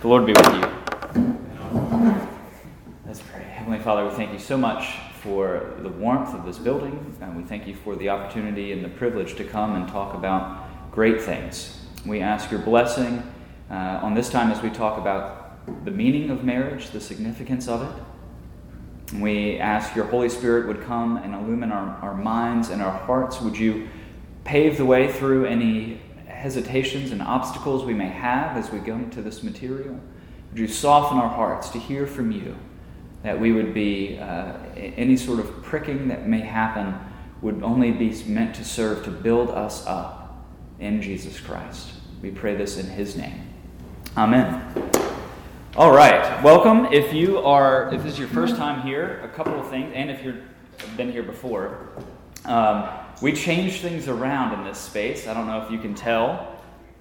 The Lord be with you. Let's pray. Heavenly Father, we thank you so much for the warmth of this building, and we thank you for the opportunity and the privilege to come and talk about great things. We ask your blessing uh, on this time as we talk about the meaning of marriage, the significance of it. We ask your Holy Spirit would come and illumine our, our minds and our hearts. Would you pave the way through any hesitations and obstacles we may have as we go into this material? Would you soften our hearts to hear from you? That we would be, uh, any sort of pricking that may happen would only be meant to serve to build us up in Jesus Christ. We pray this in his name. Amen. All right, welcome. If you are, if this is your first time here, a couple of things, and if you've been here before, um, we changed things around in this space. I don't know if you can tell.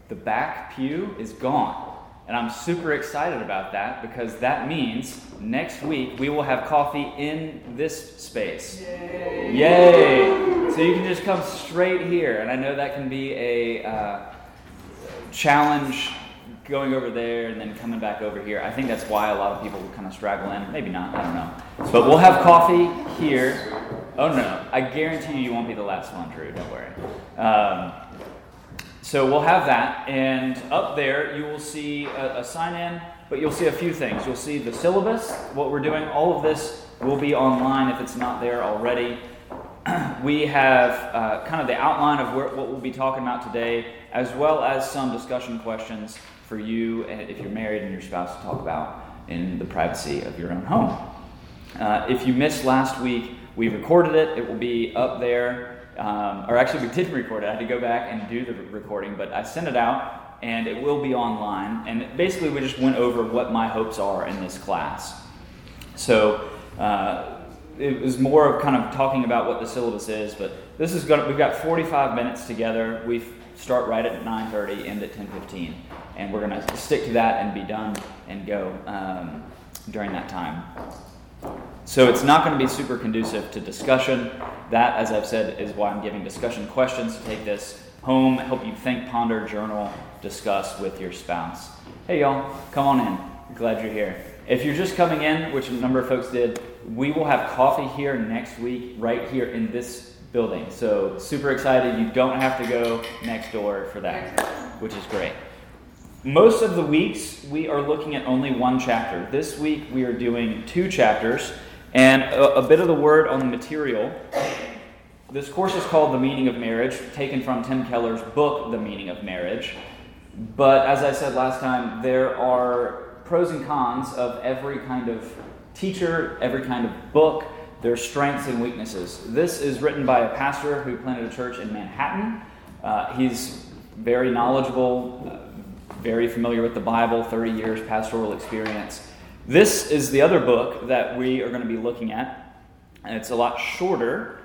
The back pew is gone. And I'm super excited about that because that means next week we will have coffee in this space. Yay! Yay. So you can just come straight here. And I know that can be a uh, challenge going over there and then coming back over here. I think that's why a lot of people kind of straggle in. Maybe not, I don't know. But we'll have coffee here. Oh no, I guarantee you you won't be the last one, Drew, don't worry. Um, so we'll have that, and up there you will see a, a sign in, but you'll see a few things. You'll see the syllabus, what we're doing. All of this will be online if it's not there already. we have uh, kind of the outline of where, what we'll be talking about today, as well as some discussion questions for you, if you're married and your spouse, to talk about in the privacy of your own home. Uh, if you missed last week, we recorded it. It will be up there. Um, or actually, we didn't record it. I had to go back and do the recording, but I sent it out, and it will be online. And basically, we just went over what my hopes are in this class. So uh, it was more of kind of talking about what the syllabus is, but this is going. To, we've got 45 minutes together. We start right at 9:30, end at 10:15 and we're going to stick to that and be done and go um, during that time. So it's not going to be super conducive to discussion. That, as I've said, is why I'm giving discussion questions to take this home, help you think, ponder, journal, discuss with your spouse. Hey, y'all, come on in. Glad you're here. If you're just coming in, which a number of folks did, we will have coffee here next week, right here in this building. So, super excited. You don't have to go next door for that, which is great. Most of the weeks, we are looking at only one chapter. This week, we are doing two chapters and a, a, bit of the word on the material. This course is called The Meaning of Marriage, taken from Tim Keller's book, The Meaning of Marriage. But as I said last time, there are pros and cons of every kind of teacher, every kind of book, their strengths and weaknesses. This is written by a pastor who planted a church in Manhattan. Uh, he's very knowledgeable very familiar with the Bible, 30 years pastoral experience. This is the other book that we are going to be looking at. And it's a lot shorter,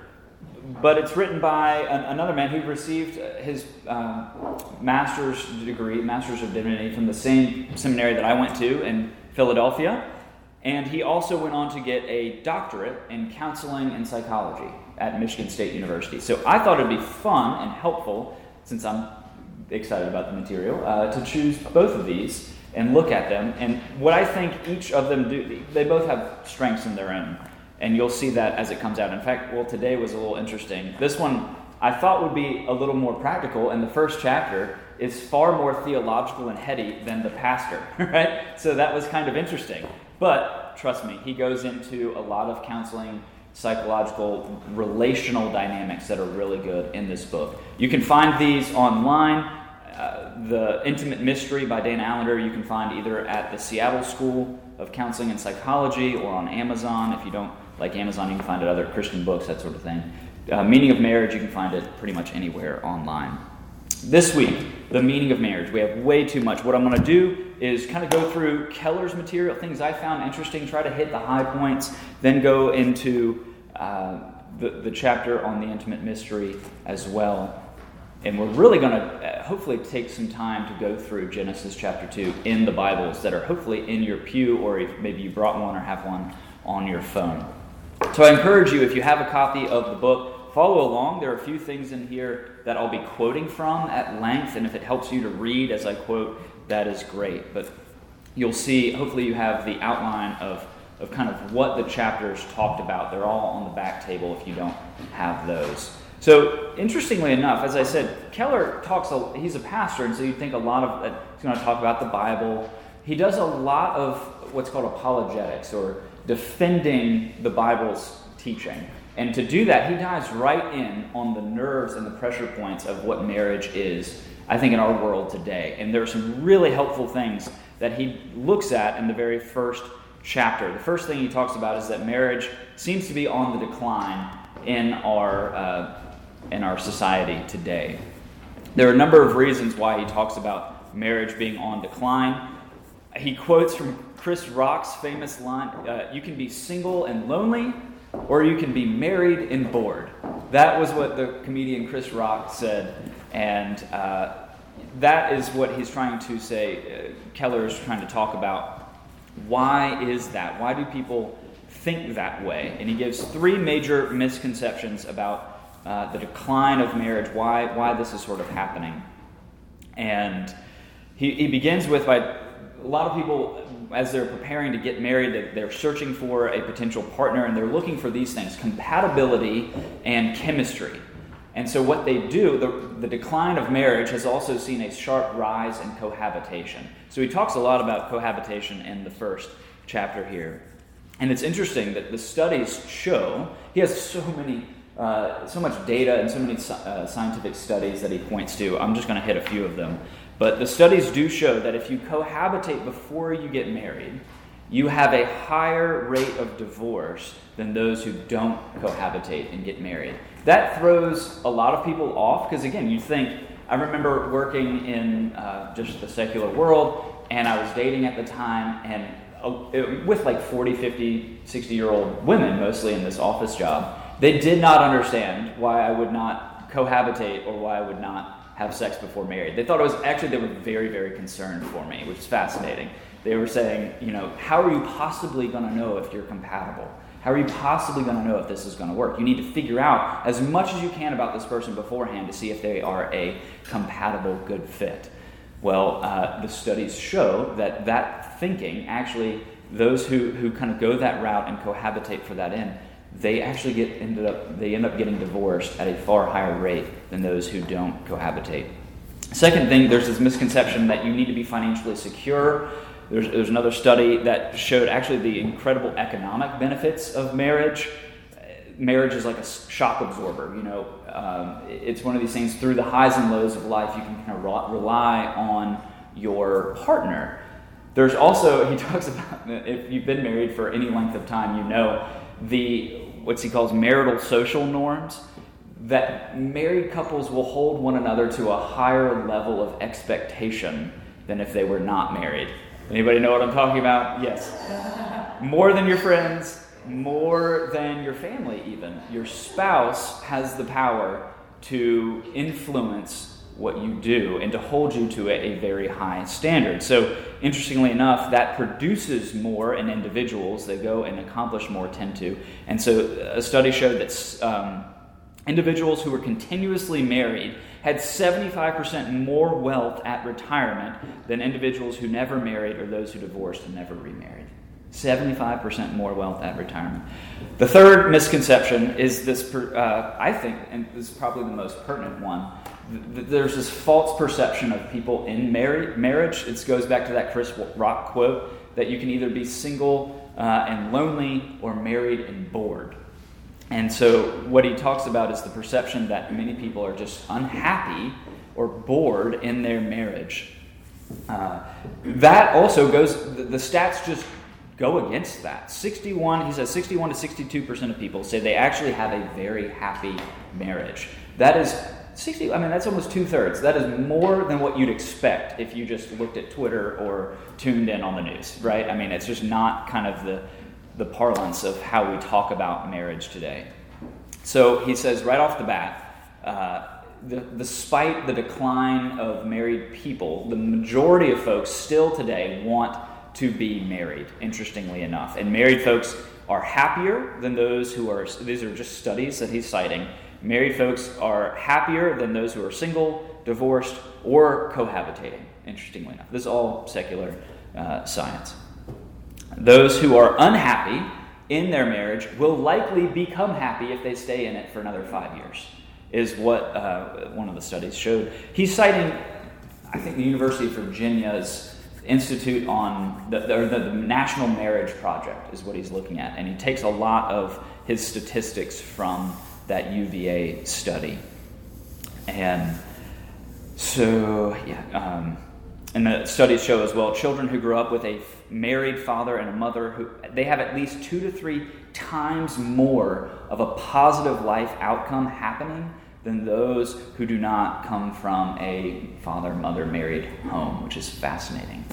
but it's written by an, another man who received his uh, master's degree, master's of divinity, from the same seminary that I went to in Philadelphia. And he also went on to get a doctorate in counseling and psychology at Michigan State University. So I thought it'd be fun and helpful, since I'm excited about the material, uh, to choose both of these and look at them. And what I think each of them do, they both have strengths in their own. And you'll see that as it comes out. In fact, well, today was a little interesting. This one I thought would be a little more practical, and the first chapter is far more theological and heady than the pastor, right? So that was kind of interesting. But trust me, he goes into a lot of counseling psychological, relational dynamics that are really good in this book. You can find these online. Uh, the Intimate Mystery by Dan Allender you can find either at the Seattle School of Counseling and Psychology or on Amazon. If you don't like Amazon, you can find it other Christian books, that sort of thing. Uh, meaning of Marriage, you can find it pretty much anywhere online. This week, the meaning of marriage. We have way too much. What I'm going to do is kind of go through Keller's material, things I found interesting, try to hit the high points, then go into uh, the, the chapter on the intimate mystery as well. And we're really going to uh, hopefully take some time to go through Genesis chapter 2 in the Bibles that are hopefully in your pew, or maybe you brought one or have one on your phone. So I encourage you, if you have a copy of the book, follow along. There are a few things in here that I'll be quoting from at length, and if it helps you to read as I quote, that is great. But you'll see, hopefully, you have the outline of, of kind of what the chapters talked about. They're all on the back table if you don't have those. So, interestingly enough, as I said, Keller talks, a, he's a pastor, and so you'd think a lot of that he's going to talk about the Bible. He does a lot of what's called apologetics or defending the Bible's teaching. And to do that, he dives right in on the nerves and the pressure points of what marriage is, I think, in our world today. And there are some really helpful things that he looks at in the very first chapter. The first thing he talks about is that marriage seems to be on the decline in our, uh, in our society today. There are a number of reasons why he talks about marriage being on decline. He quotes from Chris Rock's famous line uh, You can be single and lonely, or you can be married and bored. That was what the comedian Chris Rock said, and uh, that is what he's trying to say. Uh, Keller is trying to talk about why is that? Why do people think that way? And he gives three major misconceptions about uh, the decline of marriage, why, why this is sort of happening. And he, he begins with by a lot of people, as they're preparing to get married, they're searching for a potential partner and they're looking for these things compatibility and chemistry. And so, what they do, the, the decline of marriage has also seen a sharp rise in cohabitation. So, he talks a lot about cohabitation in the first chapter here. And it's interesting that the studies show, he has so many, uh, so much data and so many uh, scientific studies that he points to. I'm just going to hit a few of them. But the studies do show that if you cohabitate before you get married, you have a higher rate of divorce than those who don't cohabitate and get married. That throws a lot of people off because, again, you think, I remember working in uh, just the secular world, and I was dating at the time, and uh, with like 40, 50, 60 year old women, mostly in this office job. They did not understand why I would not cohabitate or why I would not have sex before married. They thought it was actually, they were very, very concerned for me, which is fascinating. They were saying, you know, how are you possibly going to know if you're compatible? How are you possibly going to know if this is going to work? You need to figure out as much as you can about this person beforehand to see if they are a compatible, good fit. Well, uh, the studies show that that thinking actually, those who, who kind of go that route and cohabitate for that end, they actually get ended up they end up getting divorced at a far higher rate than those who don't cohabitate. Second thing, there's this misconception that you need to be financially secure there's, there's another study that showed actually the incredible economic benefits of marriage. Marriage is like a shock absorber. You know, um, it's one of these things through the highs and lows of life, you can kind of rely on your partner. There's also, he talks about if you've been married for any length of time, you know the what's he calls marital social norms that married couples will hold one another to a higher level of expectation than if they were not married. Anybody know what I'm talking about? Yes. More than your friends, more than your family, even. Your spouse has the power to influence what you do and to hold you to a, very high standard. So, interestingly enough, that produces more in individuals. They go and accomplish more, tend to. And so, a study showed that um, individuals who were continuously married had 75% more wealth at retirement than individuals who never married or those who divorced and never remarried. 75% more wealth at retirement. The third misconception is this, uh, I think, and this is probably the most pertinent one. There's this false perception of people in marriage. It goes back to that Chris Rock quote that you can either be single uh, and lonely or married and bored. And so, what he talks about is the perception that many people are just unhappy or bored in their marriage. Uh, that also goes, the, the, stats just go against that. 61, he says 61 to 62% of people say they actually have a very happy marriage. That is 60, I mean, that's almost two thirds. That is more than what you'd expect if you just looked at Twitter or tuned in on the news, right? I mean, it's just not kind of the the parlance of how we talk about marriage today. So he says right off the bat, uh, the, despite the decline of married people, the majority of folks still today want to be married, interestingly enough. And married folks are happier than those who are, these are just studies that he's citing. Married folks are happier than those who are single, divorced, or cohabitating, interestingly enough. This is all secular uh, science. Those who are unhappy in their marriage will likely become happy if they stay in it for another five years, is what uh, one of the studies showed. He's citing, I think, the University of Virginia's Institute on the, the, the, National Marriage Project is what he's looking at, and he takes a lot of his statistics from that UVA study. And so, yeah, um, and the studies show as well children who grow up with a married father and a mother who they have at least two to three times more of a positive life outcome happening than those who do not come from a father mother married home, which is fascinating.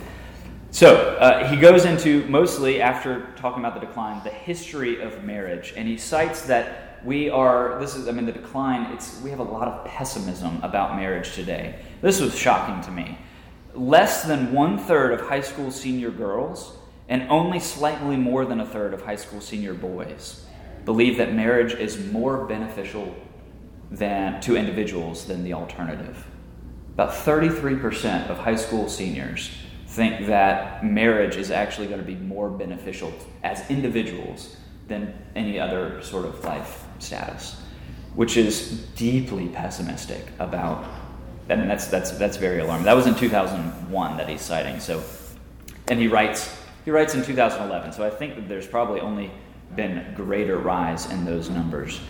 So uh, he goes into mostly after talking about the decline, the history of marriage, and he cites that we are. This is, I mean, the decline. It's we have a lot of pessimism about marriage today. This was shocking to me less than one third of high school senior girls and only slightly more than a third of high school senior boys believe that marriage is more beneficial than, to individuals than the alternative. About 33% of high school seniors think that marriage is actually going to be more beneficial as individuals than any other sort of life status, which is deeply pessimistic about I mean, that's, that's, that's very alarming. That was in 2001 that he's citing. So, and he writes, he writes in 2011. So I think that there's probably only been greater rise in those numbers.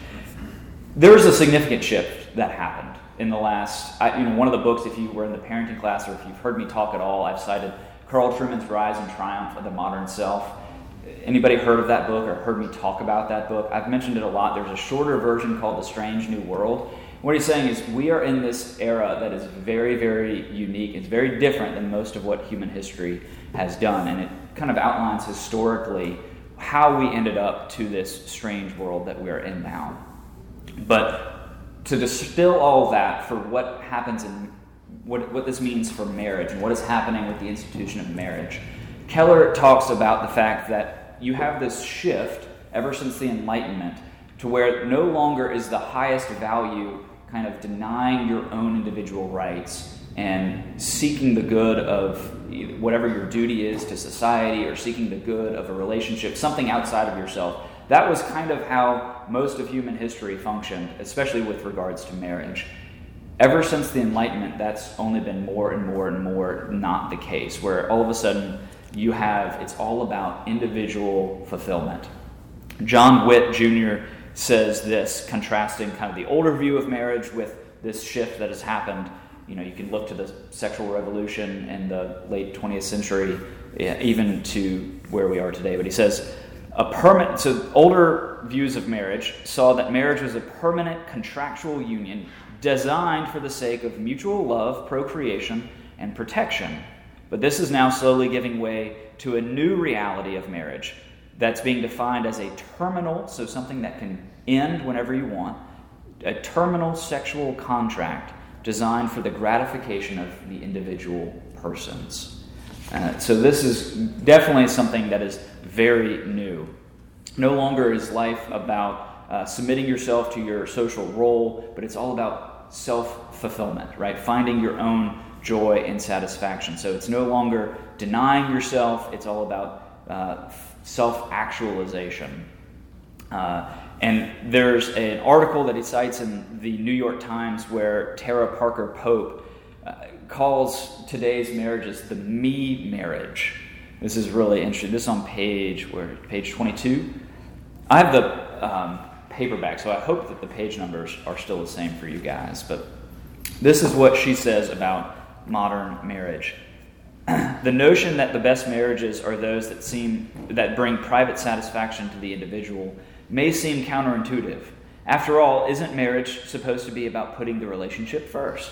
There was a significant shift that happened in the last, I, you know, one of the books, if you were in the parenting class or if you've heard me talk at all, I've cited Carl Trueman's Rise and Triumph of the Modern Self. Anybody heard of that book or heard me talk about that book? I've mentioned it a lot. There's a shorter version called The Strange New World what he's saying is, we are in this era that is very, very unique. It's very different than most of what human history has done. And it kind of outlines historically how we ended up to this strange world that we are in now. But to distill all that for what happens in what, what this means for marriage and what is happening with the institution of marriage, Keller talks about the fact that you have this shift ever since the Enlightenment to where no longer is the highest value kind of denying your own individual rights and seeking the good of whatever your duty is to society or seeking the good of a relationship, something outside of yourself. That was kind of how most of human history functioned, especially with regards to marriage. Ever since the Enlightenment, that's only been more and more and more not the case, where all of a sudden you have it's all about individual fulfillment. John Witte Jr says this, contrasting kind of the older view of marriage with this shift that has happened. You know, you can look to the sexual revolution in the late 20th century, even to where we are today. But he says, a permanent, so older views of marriage saw that marriage was a permanent contractual union designed for the sake of mutual love, procreation, and protection. But this is now slowly giving way to a new reality of marriage that's being defined as a terminal, so something that can end whenever you want, a terminal sexual contract designed for the gratification of the individual persons. Uh, so, this is definitely something that is very new. No longer is life about uh, submitting yourself to your social role, but it's all about self fulfillment, right? Finding your own joy and satisfaction. So, it's no longer denying yourself, it's all about uh, self actualization. Uh, and there's an article that he cites in the New York Times where Tara Parker Pope uh, calls today's marriages the me marriage. This is really interesting. This is on page where page 22. I have the um, paperback, so I hope that the page numbers are still the same for you guys. But this is what she says about modern marriage. the notion that the best marriages are those that seem that bring private satisfaction to the individual may seem counterintuitive. After all, isn't marriage supposed to be about putting the relationship first?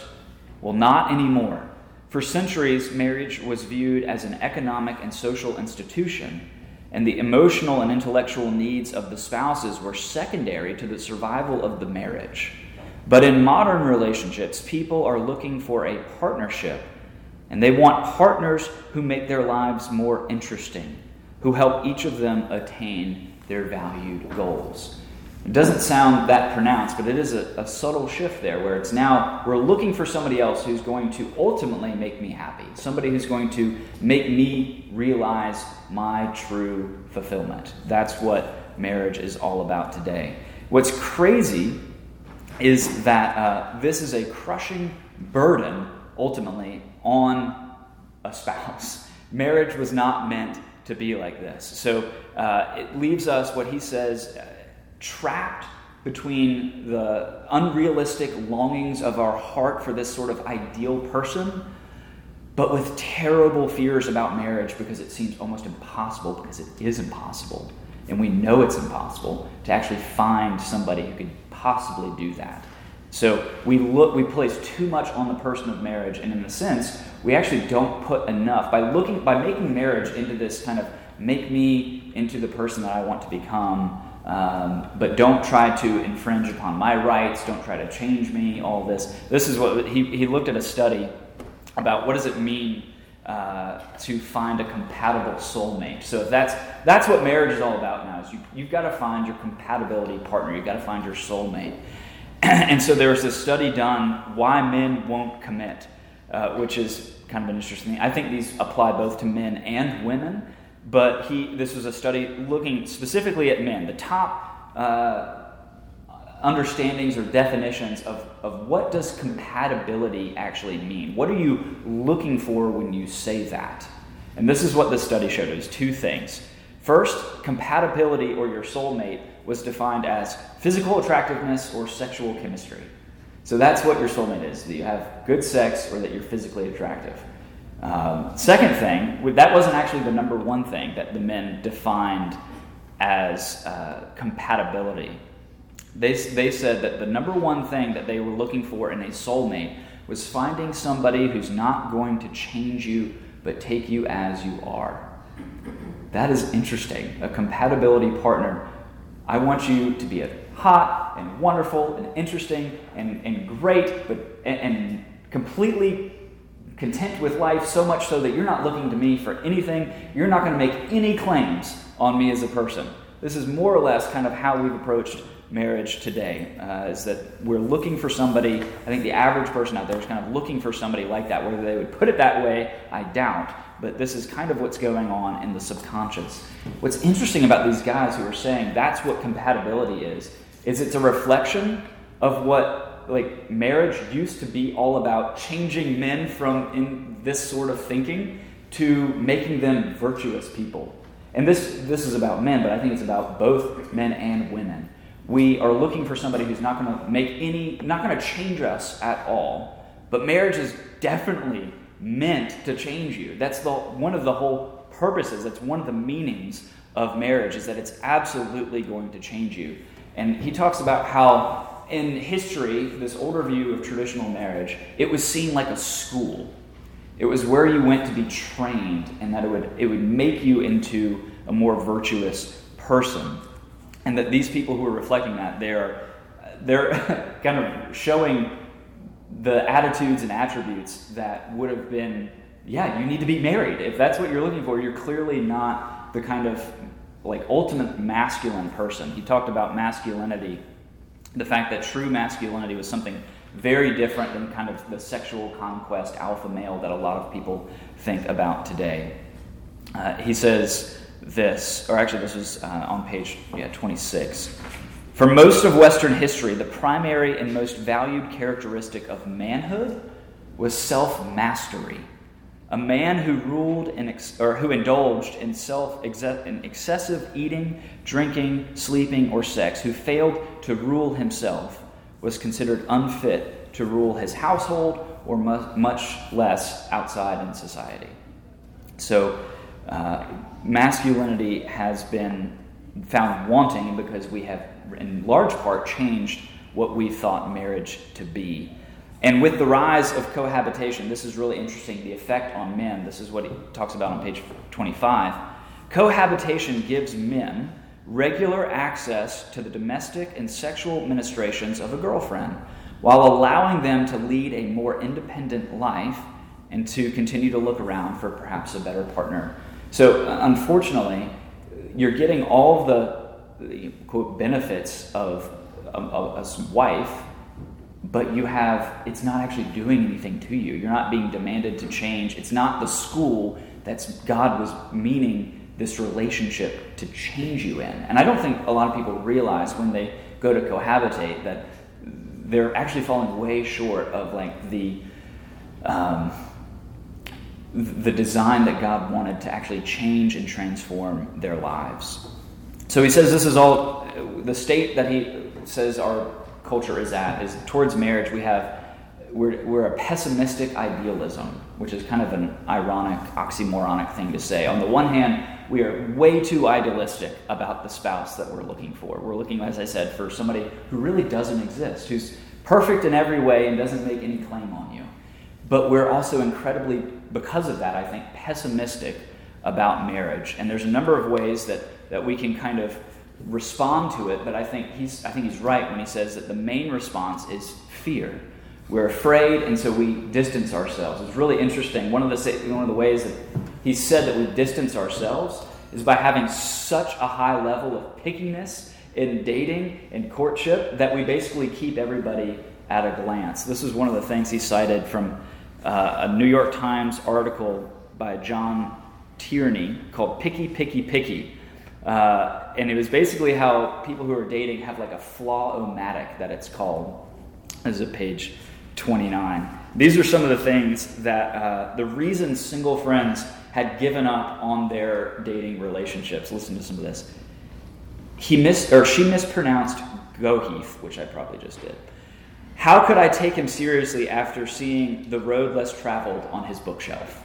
Well, not anymore. For centuries, marriage was viewed as an economic and social institution, and the emotional and intellectual needs of the spouses were secondary to the survival of the marriage. But in modern relationships, people are looking for a partnership and they want partners who make their lives more interesting, who help each of them attain their valued goals. It doesn't sound that pronounced, but it is a, a, subtle shift there where it's now we're looking for somebody else who's going to ultimately make me happy, somebody who's going to make me realize my true fulfillment. That's what marriage is all about today. What's crazy is that uh, this is a crushing burden ultimately on a spouse. Marriage was not meant to be like this. So uh, it leaves us, what he says, uh, trapped between the unrealistic longings of our heart for this sort of ideal person, but with terrible fears about marriage because it seems almost impossible, because it is impossible. And we know it's impossible to actually find somebody who could possibly do that. So we look, we place too much on the person of marriage, and in a sense, we actually don't put enough by looking, by making marriage into this kind of make me into the person that I want to become. Um, but don't try to infringe upon my rights. Don't try to change me. All this. This is what he, he looked at a study about what does it mean uh, to find a compatible soulmate. So that's that's what marriage is all about now. Is you you've got to find your compatibility partner. You've got to find your soulmate. and so there was this study done why men won't commit, uh, which is kind of an interesting thing. I think these apply both to men and women, but he this was a study looking specifically at men. The top uh, understandings or definitions of, of what does compatibility actually mean. What are you looking for when you say that? And this is what the study showed. is two things. First, compatibility or your soulmate was defined as physical attractiveness or sexual chemistry. So that's what your soulmate is that you have good sex or that you're physically attractive. Um, second thing, that wasn't actually the number one thing that the men defined as uh, compatibility. They, they said that the number one thing that they were looking for in a soulmate was finding somebody who's not going to change you but take you as you are. That is interesting. A compatibility partner I want you to be a hot and wonderful and interesting and, and great, but and, and completely content with life, so much so that you're not looking to me for anything. You're not going to make any claims on me as a person. This is more or less kind of how we've approached marriage today uh, is that we're looking for somebody i think the average person out there is kind of looking for somebody like that whether they would put it that way i doubt but this is kind of what's going on in the subconscious. What's interesting about these guys who are saying that's what compatibility is, is it's a reflection of what like marriage used to be all about changing men from in this sort of thinking to making them virtuous people. And this this is about men, but I think it's about both men and women. We are looking for somebody who's not going to make any not going to change us at all. But marriage is definitely meant to change you. That's the, one of the whole purposes, that's one of the meanings of marriage, is that it's absolutely going to change you. And he talks about how in history, this older view of traditional marriage, it was seen like a school. It was where you went to be trained, and that it would, it would make you into a more virtuous person. And that these people who are reflecting that, they're, they're kind of showing the attitudes and attributes that would have been, yeah, you need to be married. If that's what you're looking for, you're clearly not the kind of like ultimate masculine person. He talked about masculinity, the fact that true masculinity was something very different than kind of the sexual conquest alpha male that a lot of people think about today. Uh, he says this, or actually, this was uh, on page yeah, 26. For most of Western history, the primary and most valued characteristic of manhood was self mastery. A man who ruled in ex- or who indulged in self in excessive eating, drinking, sleeping, or sex, who failed to rule himself, was considered unfit to rule his household or mu- much less outside in society. So, uh, masculinity has been found wanting because we have in large part, changed what we thought marriage to be. And with the rise of cohabitation, this is really interesting the effect on men. This is what he talks about on page 25. Cohabitation gives men regular access to the domestic and sexual ministrations of a girlfriend while allowing them to lead a more independent life and to continue to look around for perhaps a better partner. So, unfortunately, you're getting all the quote benefits of a, a, a wife, but you have it's not actually doing anything to you. You're not being demanded to change. It's not the school that's God was meaning this relationship to change you in. And I don't think a lot of people realize when they go to cohabitate that they're actually falling way short of like the um, the design that God wanted to actually change and transform their lives. So he says this is all the state that he says our culture is at is towards marriage. We have we're, we're a pessimistic idealism, which is kind of an ironic, oxymoronic thing to say. On the one hand, we are way too idealistic about the spouse that we're looking for. We're looking, as I said, for somebody who really doesn't exist, who's perfect in every way and doesn't make any claim on you. But we're also incredibly, because of that, I think, pessimistic about marriage. And there's a number of ways that, that we can kind of respond to it, but I think he's I think he's right when he says that the main response is fear. We're afraid, and so we distance ourselves. It's really interesting. One of the one of the ways that he said that we distance ourselves is by having such a high level of pickiness in dating and courtship that we basically keep everybody at a glance. This is one of the things he cited from uh, a New York Times article by John Tierney called "Picky, Picky, Picky." Uh, and it was basically how people who are dating have like a flaw-o-matic that it's called. This is at page 29. These are some of the things that uh, the reason single friends had given up on their dating relationships. Listen to some of this. He mis- or she mispronounced Goheath, which I probably just did. How could I take him seriously after seeing The Road Less Traveled on his bookshelf?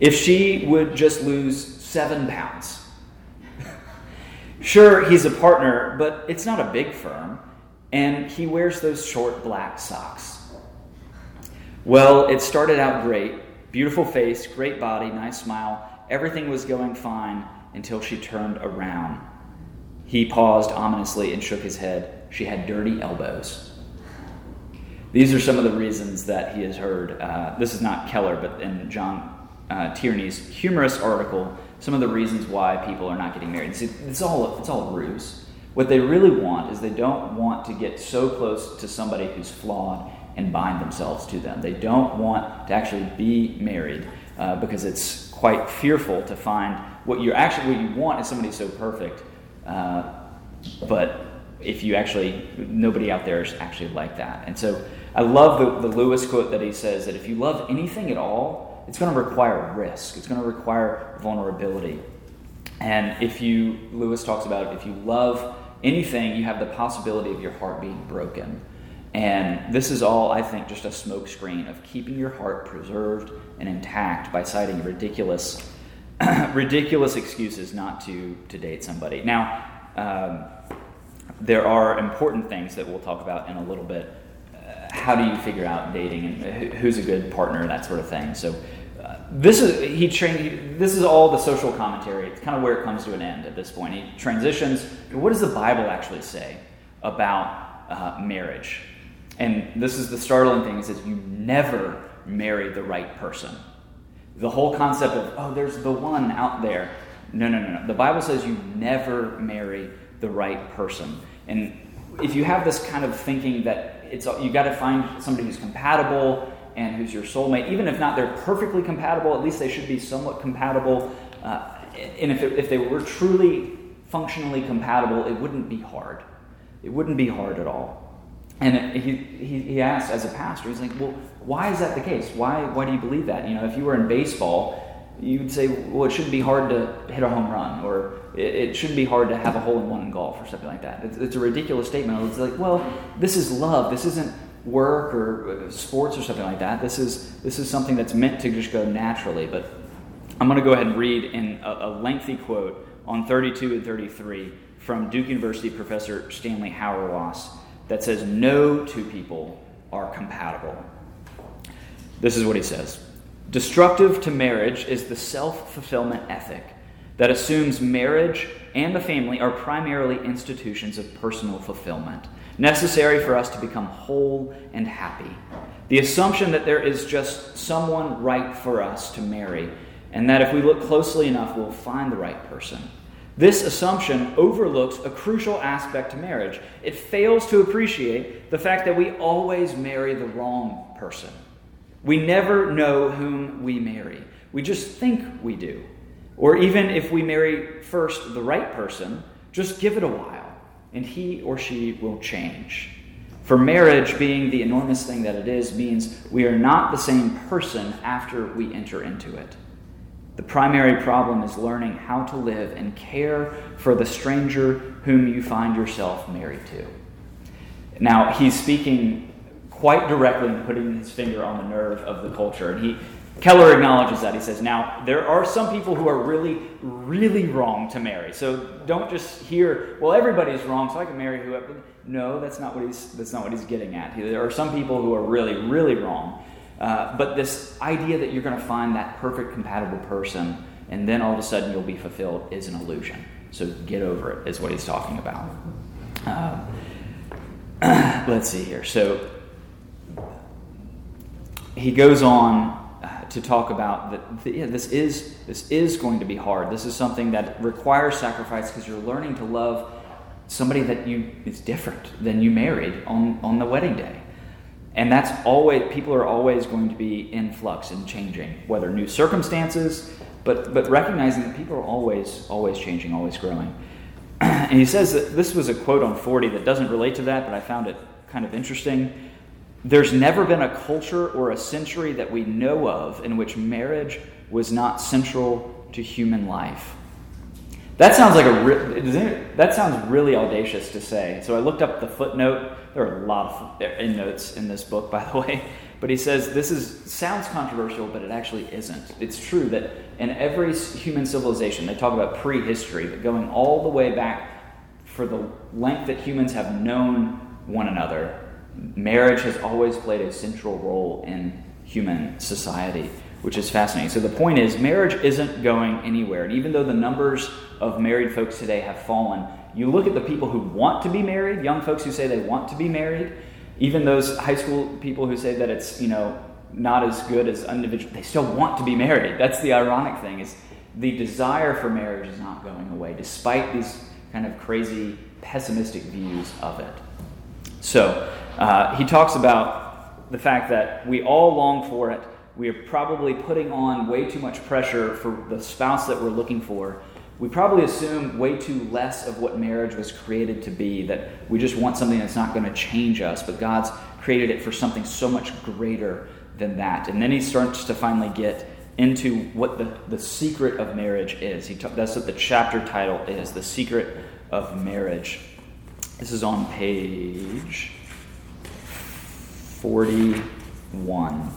If she would just lose seven pounds, Sure, he's a partner, but it's not a big firm, and he wears those short black socks. Well, it started out great. Beautiful face, great body, nice smile. Everything was going fine until she turned around. He paused ominously and shook his head. She had dirty elbows. These are some of the reasons that he has heard. Uh, this is not Keller, but in John uh, Tierney's humorous article, some of the reasons why people are not getting married. See, it's all it's all ruse. What they really want is they don't want to get so close to somebody who's flawed and bind themselves to them. They don't want to actually be married uh, because it's quite fearful to find what you actually what you want is somebody so perfect, uh, but if you actually nobody out there is actually like that. And so I love the, the Lewis quote that he says that if you love anything at all, it's going to require risk. It's going to require vulnerability. And if you, Lewis talks about if you love anything, you have the possibility of your heart being broken. And this is all, I think, just a smokescreen of keeping your heart preserved and intact by citing ridiculous, ridiculous excuses not to, to date somebody. Now, um, there are important things that we'll talk about in a little bit. Uh, how do you figure out dating and who's a good partner, that sort of thing. So, this is he trained. This is all the social commentary. It's kind of where it comes to an end at this point. He transitions. What does the Bible actually say about uh, marriage? And this is the startling thing: is you never marry the right person. The whole concept of oh, there's the one out there. No, no, no, no. The Bible says you never marry the right person. And if you have this kind of thinking that it's you got to find somebody who's compatible and who's your soulmate. Even if not they're perfectly compatible, at least they should be somewhat compatible. Uh, and if, it, if they were truly functionally compatible, it wouldn't be hard. It wouldn't be hard at all. And he, he, he asked, as a pastor, he's like, well, why is that the case? Why, why do you believe that? You know, if you were in baseball, you would say, well, it shouldn't be hard to hit a home run, or it, it shouldn't be hard to have a hole in one in golf, or something like that. It's, it's a ridiculous statement. It's like, well, this is love. This isn't work or uh, sports or something like that. This is this is something that's meant to just go naturally. But I'm going to go ahead and read in a, a lengthy quote on 32 and 33 from Duke University professor Stanley Hauerwas that says no two people are compatible. This is what he says. Destructive to marriage is the self fulfillment ethic that assumes marriage and the family are primarily institutions of personal fulfillment necessary for us to become whole and happy. The assumption that there is just someone right for us to marry, and that if we look closely enough, we'll find the right person. This assumption overlooks a crucial aspect to marriage. It fails to appreciate the fact that we always marry the wrong person. We never know whom we marry. We just think we do. Or even if we marry first the right person, just give it a while, and he or she will change. For marriage, being the enormous thing that it is, means we are not the same person after we enter into it. The primary problem is learning how to live and care for the stranger whom you find yourself married to. Now, he's speaking quite directly putting his finger on the nerve of the culture. And he, Keller acknowledges that. He says, Now, there are some people who are really, really wrong to marry. So don't just hear, well, everybody's wrong, so I can marry whoever. No, that's not what he's, that's not what he's getting at. There are some people who are really, really wrong. Uh, but this idea that you're going to find that perfect compatible person and then all of a sudden you'll be fulfilled is an illusion. So get over it, is what he's talking about. Uh, let's see here. So he goes on uh, to talk about that yeah, this is this is going to be hard. This is something that requires sacrifice because you're learning to love somebody that you is different than you married on, on the wedding day. And that's always, people are always going to be in flux and changing, whether new circumstances, but, but recognizing that people are always, always changing, always growing. and he says that this was a quote on 40 that doesn't relate to that, but I found it kind of interesting. There's never been a culture or a century that we know of in which marriage was not central to human life. That sounds like a re- that sounds really audacious to say. So I looked up the footnote. There are a lot of uh, notes in this book, by the way. But he says this is sounds controversial, but it actually isn't. It's true that in every human civilization, they talk about prehistory, but going all the way back for the length that humans have known one another, marriage has always played a central role in human society which is fascinating. So the point is, marriage isn't going anywhere. And even though the numbers of married folks today have fallen, you look at the people who want to be married, young folks who say they want to be married, even those high school people who say that it's, you know, not as good as individual, they still want to be married. That's the ironic thing is the desire for marriage is not going away, despite these kind of crazy pessimistic views of it. So uh, he talks about the fact that we all long for it we are probably putting on way too much pressure for the spouse that we're looking for. We probably assume way too less of what marriage was created to be, that we just want something that's not going to change us, but God's created it for something so much greater than that. And then he starts to finally get into what the, the secret of marriage is. He t- that's what the chapter title is The Secret of Marriage. This is on page 41.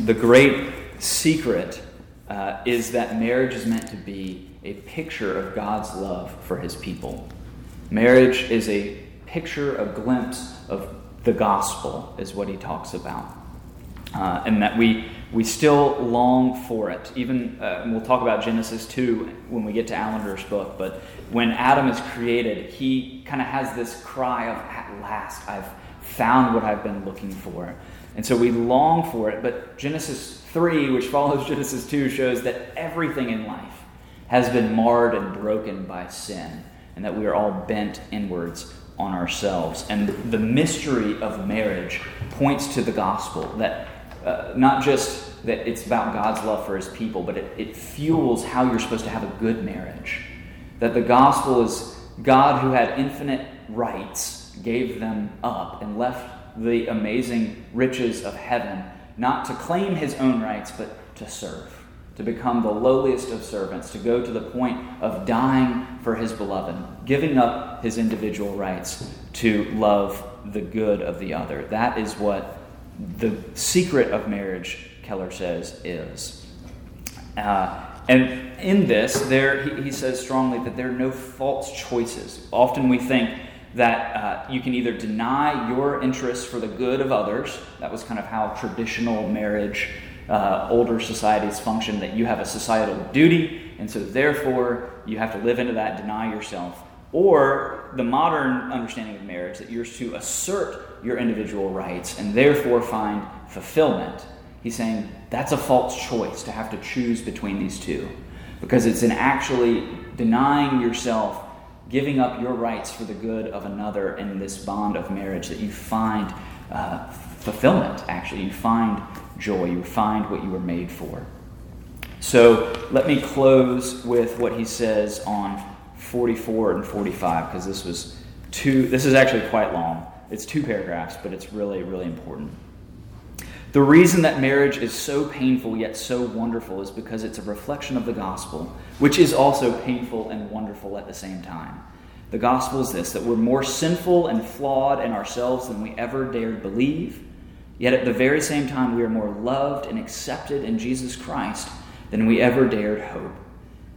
The great secret uh, is that marriage is meant to be a picture of God's love for his people. Marriage is a picture, a glimpse of the gospel, is what he talks about. Uh, and that we, we still long for it. Even, uh, we'll talk about Genesis 2 when we get to Allender's book, but when Adam is created, he kind of has this cry of, At last, I've found what I've been looking for. And so we long for it. But Genesis 3, which follows Genesis 2, shows that everything in life has been marred and broken by sin, and that we are all bent inwards on ourselves. And the mystery of marriage points to the gospel that uh, not just that it's about God's love for his people, but it, it fuels how you're supposed to have a good marriage. That the gospel is God who had infinite rights gave them up and left the amazing riches of heaven, not to claim his own rights, but to serve, to become the lowliest of servants, to go to the point of dying for his beloved, giving up his individual rights to love the good of the other. That is what the secret of marriage, Keller says, is. Uh, and in this, there he, he says strongly that there are no false choices. Often we think that uh, you can either deny your interests for the good of others. That was kind of how traditional marriage, uh, older societies function, that you have a societal duty, and so therefore you have to live into that, deny yourself. Or the modern understanding of marriage, that you're to assert your individual rights and therefore find fulfillment. He's saying that's a false choice to have to choose between these two. because it's in actually denying yourself, giving up your rights for the good of another in this bond of marriage that you find uh, fulfillment, actually. You find joy, you find what you were made for. So let me close with what he says on 44 and 45, because this was two, this is actually quite long. It's two paragraphs, but it's really, really important. The reason that marriage is so painful yet so wonderful is because it's a reflection of the gospel, which is also painful and wonderful at the same time. The gospel is this that we're more sinful and flawed in ourselves than we ever dared believe, yet at the very same time, we are more loved and accepted in Jesus Christ than we ever dared hope.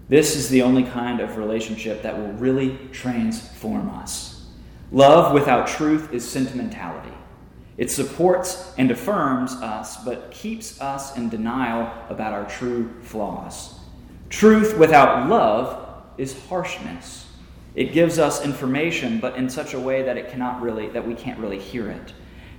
This is the only kind of relationship that will really transform us. Love without truth is sentimentality. It supports and affirms us, but keeps us in denial about our true flaws. Truth without love is harshness. It gives us information, but in such a way that it cannot really that we can't really hear it.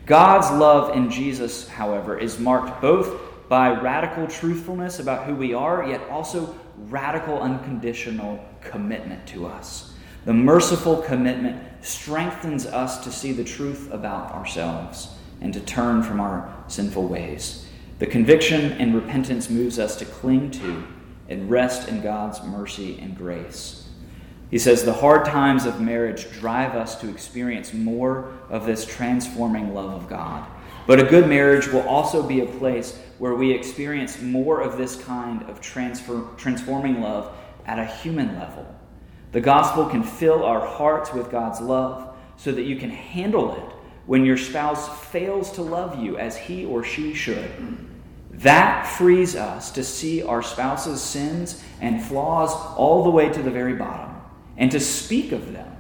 God's love in Jesus, however, is marked both by radical truthfulness about who we are, yet also radical unconditional commitment to us. The merciful commitment strengthens us to see the truth about ourselves and to turn from our sinful ways. The conviction and repentance moves us to cling to and rest in God's mercy and grace. He says the hard times of marriage drive us to experience more of this transforming love of God. But a good marriage will also be a place where we experience more of this kind of transfer, transforming love at a human level. The gospel can fill our hearts with God's love so that you can handle it when your spouse fails to love you as he or she should. That frees us to see our spouse's sins and flaws all the way to the very bottom and to speak of them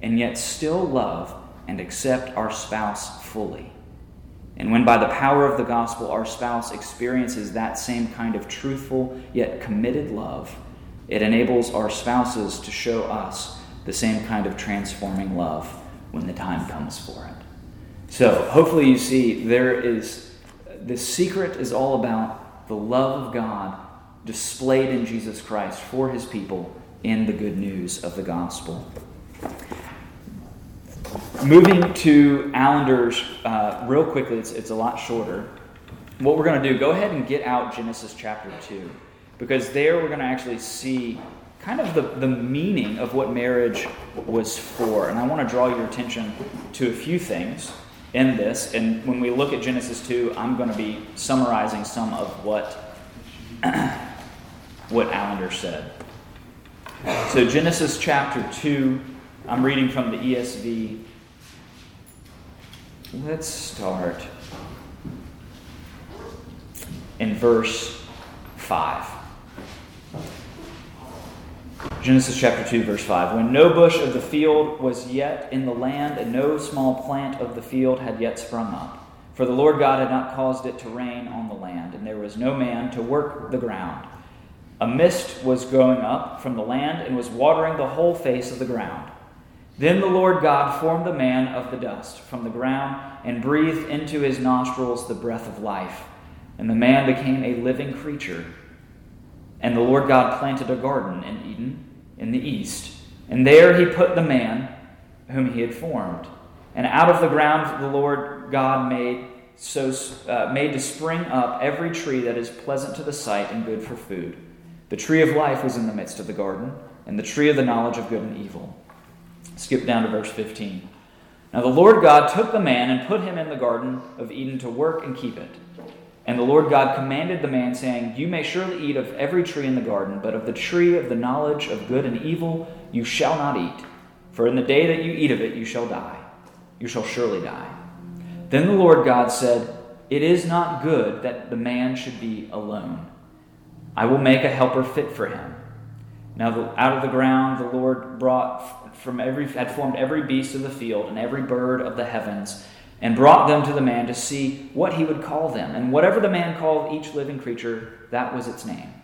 and yet still love and accept our spouse fully. And when by the power of the gospel our spouse experiences that same kind of truthful yet committed love, it enables our spouses to show us the same kind of transforming love when the time comes for it. So, hopefully, you see there is the secret is all about the love of God displayed in Jesus Christ for his people in the good news of the gospel. Moving to Allender's uh, real quickly, it's, it's a lot shorter. What we're going to do, go ahead and get out Genesis chapter 2, because there we're going to actually see kind of the, the meaning of what marriage was for. And I want to draw your attention to a few things in this. And when we look at Genesis 2, I'm going to be summarizing some of what, what Allender said. So, Genesis chapter 2, I'm reading from the ESV. Let's start in verse 5. Genesis chapter 2, verse 5. When no bush of the field was yet in the land, and no small plant of the field had yet sprung up, for the Lord God had not caused it to rain on the land, and there was no man to work the ground. A mist was going up from the land and was watering the whole face of the ground. Then the Lord God formed the man of the dust from the ground and breathed into his nostrils the breath of life, and the man became a living creature. And the Lord God planted a garden in Eden in the east, and there he put the man whom he had formed. And out of the ground the Lord God made so uh, made to spring up every tree that is pleasant to the sight and good for food. The tree of life was in the midst of the garden, and the tree of the knowledge of good and evil. Skip down to verse 15. Now the Lord God took the man and put him in the garden of Eden to work and keep it. And the Lord God commanded the man, saying, You may surely eat of every tree in the garden, but of the tree of the knowledge of good and evil you shall not eat. For in the day that you eat of it, you shall die. You shall surely die. Then the Lord God said, It is not good that the man should be alone. I will make a helper fit for him. Now, out of the ground the Lord brought from every had formed every beast of the field and every bird of the heavens and brought them to the man to see what he would call them. And whatever the man called each living creature, that was its name.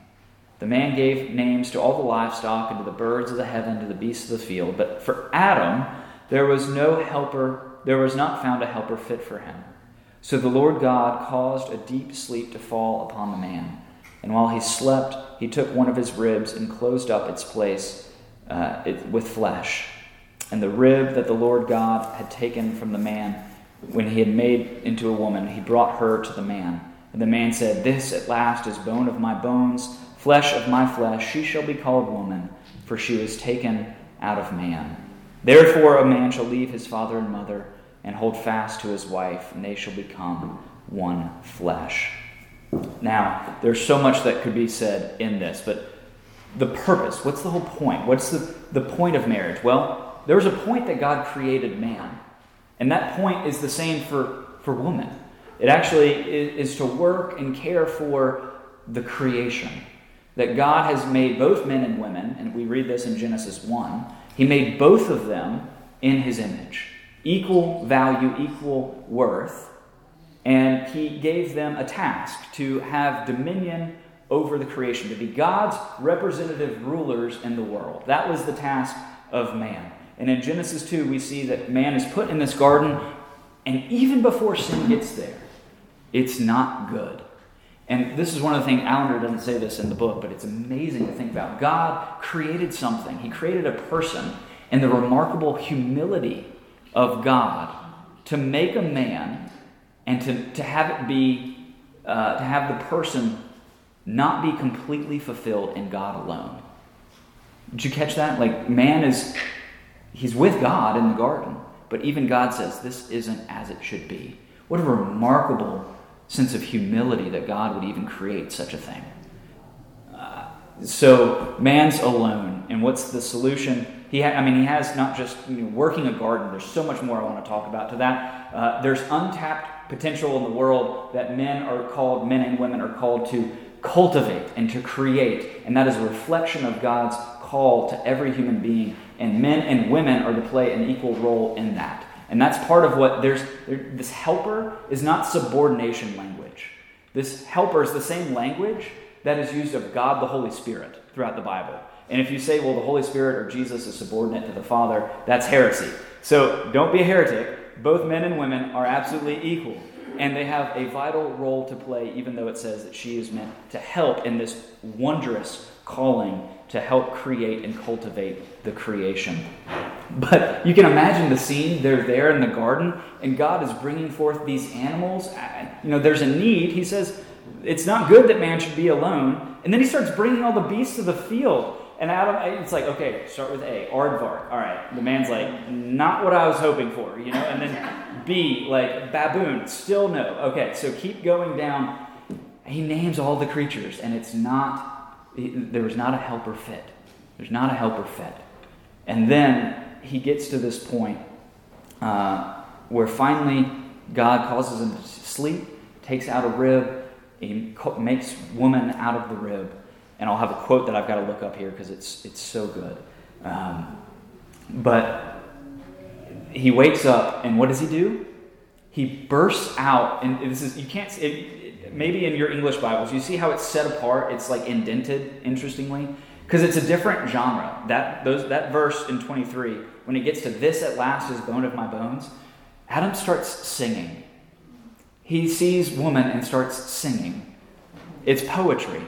The man gave names to all the livestock and to the birds of the heaven, to the beasts of the field. But for Adam, there was no helper, there was not found a helper fit for him. So the Lord God caused a deep sleep to fall upon the man, And while he slept, he took one of his ribs and closed up its place uh, it, with flesh. And the rib that the Lord God had taken from the man when he had made into a woman, he brought her to the man. And the man said, This at last is bone of my bones, flesh of my flesh. She shall be called woman, for she was taken out of man. Therefore, a man shall leave his father and mother and hold fast to his wife, and they shall become one flesh. Now, there's so much that could be said in this, but the purpose, what's the whole point? What's the, the point of marriage? Well, there was a point that God created man, and that point is the same for, for woman. It actually is, is to work and care for the creation. That God has made both men and women, and we read this in Genesis 1. He made both of them in his image, equal value, equal worth and he gave them a task to have dominion over the creation, to be God's representative rulers in the world. That was the task of man. And in Genesis 2, we see that man is put in this garden, and even before sin gets there, it's not good. And this is one of the things, Allender doesn't say this in the book, but it's amazing to think about. God created something, He created a person, and the remarkable humility of God to make a man and to, to have it be, uh, to have the person not be completely fulfilled in God alone. Did you catch that? Like, man is, he's with God in the garden, but even God says this isn't as it should be. What a remarkable sense of humility that God would even create such a thing. Uh, so, man's alone, and what's the solution? He ha- I mean, he has not just you know, working a garden, there's so much more I want to talk about to that. Uh, there's untapped potential in the world that men are called, men and women are called to cultivate and to create. And that is a reflection of God's call to every human being. And men and women are to play an equal role in that. And that's part of what there's there, this helper is not subordination language. This helper is the same language that is used of God the Holy Spirit throughout the Bible. And if you say, well, the Holy Spirit or Jesus is subordinate to the Father, that's heresy. So don't be a heretic both men and women are absolutely equal. And they have a vital role to play, even though it says that she is meant to help in this wondrous calling to help create and cultivate the creation. But you can imagine the scene. They're there in the garden, and God is bringing forth these animals. You know, there's a need. He says, It's not good that man should be alone. And then he starts bringing all the beasts of the field. And Adam, it's like, okay, start with A, aardvark. All right, the man's like, not what I was hoping for, you know. And then B, like baboon, still no. Okay, so keep going down. He names all the creatures, and it's not. There was not a helper fit. There's not a helper fit. And then he gets to this point uh, where finally God causes him to sleep, takes out a rib, he makes woman out of the rib and I'll have a quote that I've got to look up here because it's it's so good. Um, but he wakes up, and what does he do? He bursts out, and this is you can't. It, maybe in your English Bibles, you see how it's set apart. It's like indented, interestingly, because it's a different genre. That those that verse in twenty three, when it gets to this at last is bone of my bones, Adam starts singing. He sees woman and starts singing. It's poetry.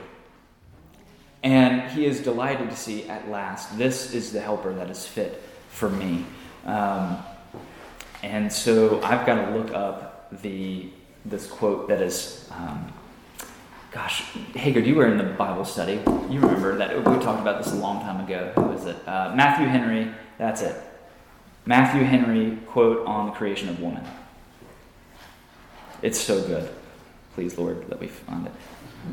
And he is delighted to see at last, this is the helper that is fit for me. Um, and so I've got to look up the this quote that is, um, gosh, Hager, you were in the Bible study. You remember that we talked about this a long time ago. Who was it? Uh, Matthew Henry. That's it. Matthew Henry quote on the creation of woman. It's so good. Please, Lord, let me find it.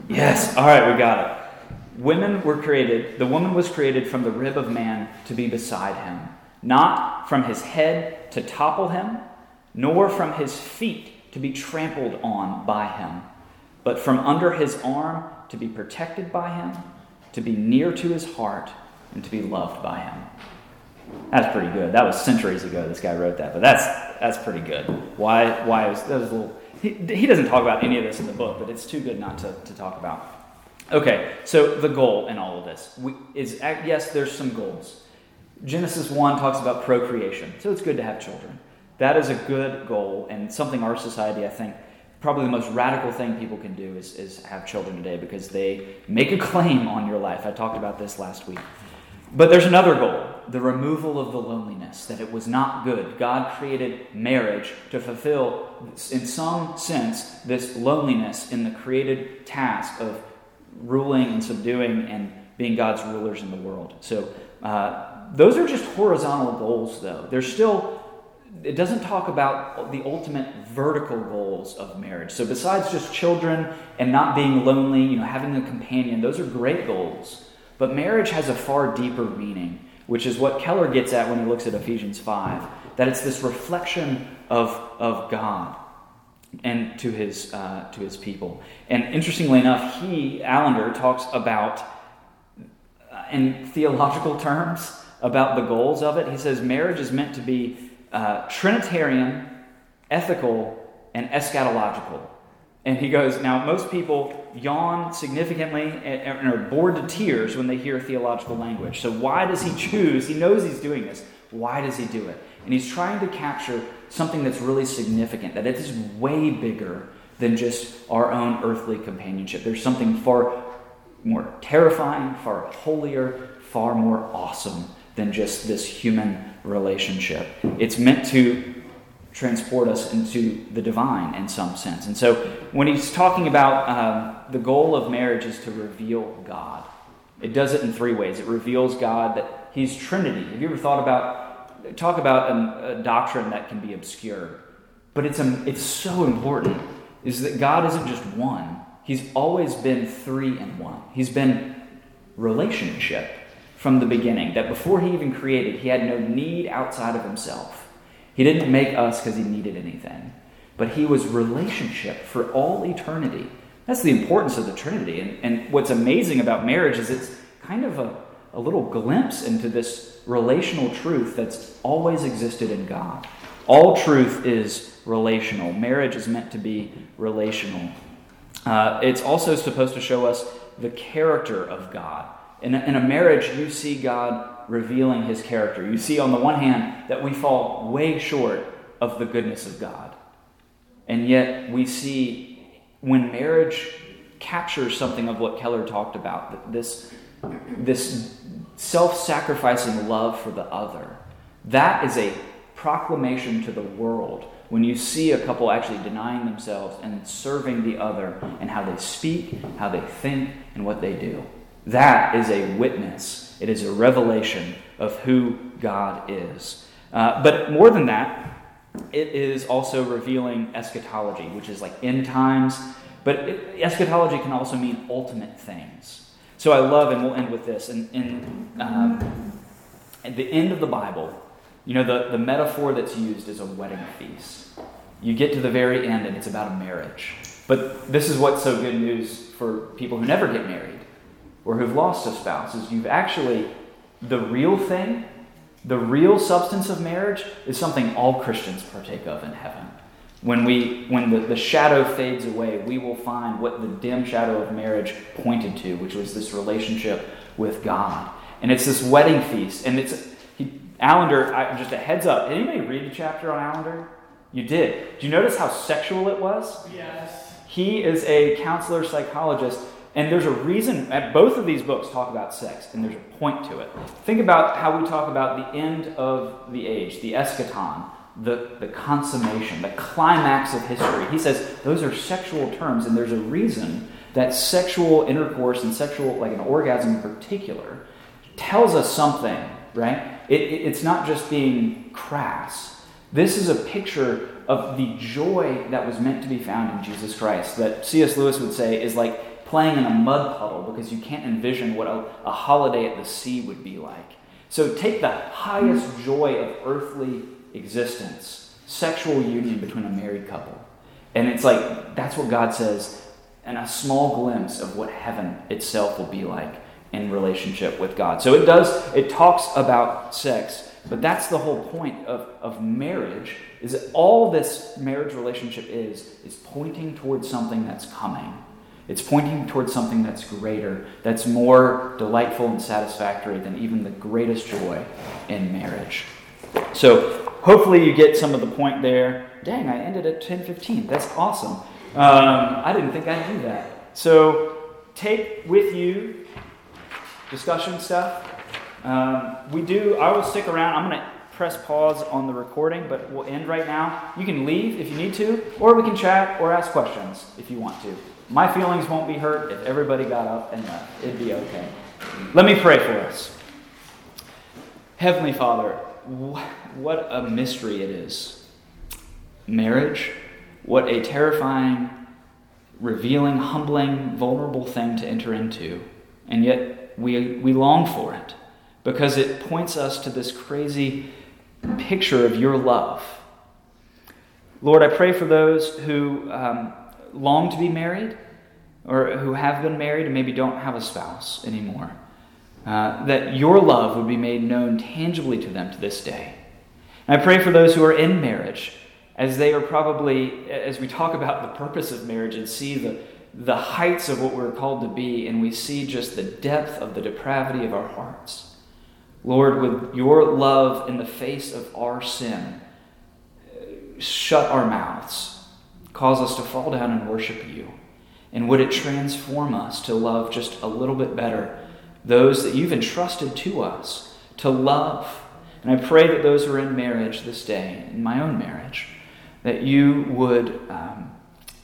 Yes. All right, we got it. Women were created, the woman was created from the rib of man to be beside him, not from his head to topple him, nor from his feet to be trampled on by him, but from under his arm to be protected by him, to be near to his heart, and to be loved by him. That's pretty good. That was centuries ago. This guy wrote that, but that's that's pretty good. Why? Why was that was a little? He, he doesn't talk about any of this in the book, but it's too good not to, to talk about. Okay, so the goal in all of this we, is yes, there's some goals. Genesis 1 talks about procreation, so it's good to have children. That is a good goal and something our society, I think, probably the most radical thing people can do is, is have children today because they make a claim on your life. I talked about this last week. But there's another goal the removal of the loneliness, that it was not good. God created marriage to fulfill, in some sense, this loneliness in the created task of ruling and subduing and being God's rulers in the world. So, uh, those are just horizontal goals, though. There's still, it doesn't talk about the ultimate vertical goals of marriage. So, besides just children and not being lonely, you know, having a companion, those are great goals. But marriage has a far deeper meaning, which is what Keller gets at when he looks at Ephesians 5 that it's this reflection of, of God and to his, uh, to his people. And interestingly enough, he, Allender, talks about, uh, in theological terms, about the goals of it. He says marriage is meant to be uh, Trinitarian, ethical, and eschatological. And he goes, Now, most people yawn significantly and are bored to tears when they hear theological language. So, why does he choose? He knows he's doing this. Why does he do it? And he's trying to capture something that's really significant, that it is way bigger than just our own earthly companionship. There's something far more terrifying, far holier, far more awesome than just this human relationship. It's meant to transport us into the divine in some sense. And so when he's talking about um, the goal of marriage is to reveal God, it does it in three ways. It reveals God that he's Trinity. Have you ever thought about, talk about a, a doctrine that can be obscure, but it's, a, it's so important, is that God isn't just one. He's always been three in one. He's been relationship from the beginning, that before he even created, he had no need outside of himself. He didn't make us because he needed anything, but he was relationship for all eternity. That's the importance of the Trinity. And, and what's amazing about marriage is it's kind of a, a little glimpse into this relational truth that's always existed in God. All truth is relational. Marriage is meant to be relational. Uh, it's also supposed to show us the character of God. In a, in a marriage, you see God revealing his character. You see, on the one hand, that we fall way short of the goodness of God. And yet, we see when marriage captures something of what Keller talked about this, this self sacrificing love for the other, that is a proclamation to the world when you see a couple actually denying themselves and serving the other and how they speak, how they think, and what they do. That is a witness it is a revelation of who God is. Uh, but more than that, it is also revealing eschatology, which is like end times. But it, eschatology can also mean ultimate things. So I love, and we'll end with this. And, in um, at the end of the Bible, you know, the, the metaphor that's used is a wedding feast. You get to the very end, and it's about a marriage. But this is what's so good news for people who never get married or who've lost a spouse is you've actually, the real thing, the real substance of marriage is something all Christians partake of in heaven. When, we, when the, the shadow fades away, we will find what the dim shadow of marriage pointed to, which was this relationship with God. And it's this wedding feast. And it's, he, Allender, I, just a heads up, anybody read the chapter on Allender? You did. Do you notice how sexual it was? Yes. He is a counselor psychologist and there's a reason, that both of these books talk about sex, and there's a point to it. Think about how we talk about the end of the age, the eschaton, the, the consummation, the climax of history. He says those are sexual terms, and there's a reason that sexual intercourse and sexual, like an orgasm in particular, tells us something, right? It, it, it's not just being crass. This is a picture of the joy that was meant to be found in Jesus Christ, that C.S. Lewis would say is like playing in a mud puddle because you can't envision what a, a holiday at the sea would be like. So take the highest joy of earthly existence, sexual union between a married couple. And it's like, that's what God says, and a small glimpse of what heaven itself will be like in relationship with God. So it does, it talks about sex, but that's the whole point of, of marriage, is that all this marriage relationship is, is pointing towards something that's coming. It's pointing towards something that's greater, that's more delightful and satisfactory than even the greatest joy in marriage. So hopefully you get some of the point there. Dang, I ended at 10:15. That's awesome. Um, I didn't think I'd do that. So take with you discussion stuff. Um, we do, I will stick around. I'm going to press pause on the recording, but we'll end right now. You can leave if you need to, or we can chat or ask questions if you want to. My feelings won't be hurt if everybody got up and left. It'd be okay. Let me pray for us. Heavenly Father, what a mystery it is. Marriage, what a terrifying, revealing, humbling, vulnerable thing to enter into. And yet we, we long for it because it points us to this crazy picture of your love. Lord, I pray for those who um, long to be married or who have been married and maybe don't have a spouse anymore. Uh, that your love would be made known tangibly to them to this day. And I pray for those who are in marriage, as they are probably, as we talk about the purpose of marriage and see the, the heights of what we're called to be, and we see just the depth of the depravity of our hearts. Lord, with your love in the face of our sin, shut our mouths, cause us to fall down and worship you. And would it transform us to love just a little bit better those that you've entrusted to us to love? And I pray that those who are in marriage this day, in my own marriage, that you would um,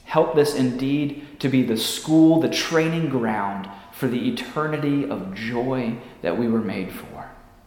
help this indeed to be the school, the training ground for the eternity of joy that we were made for.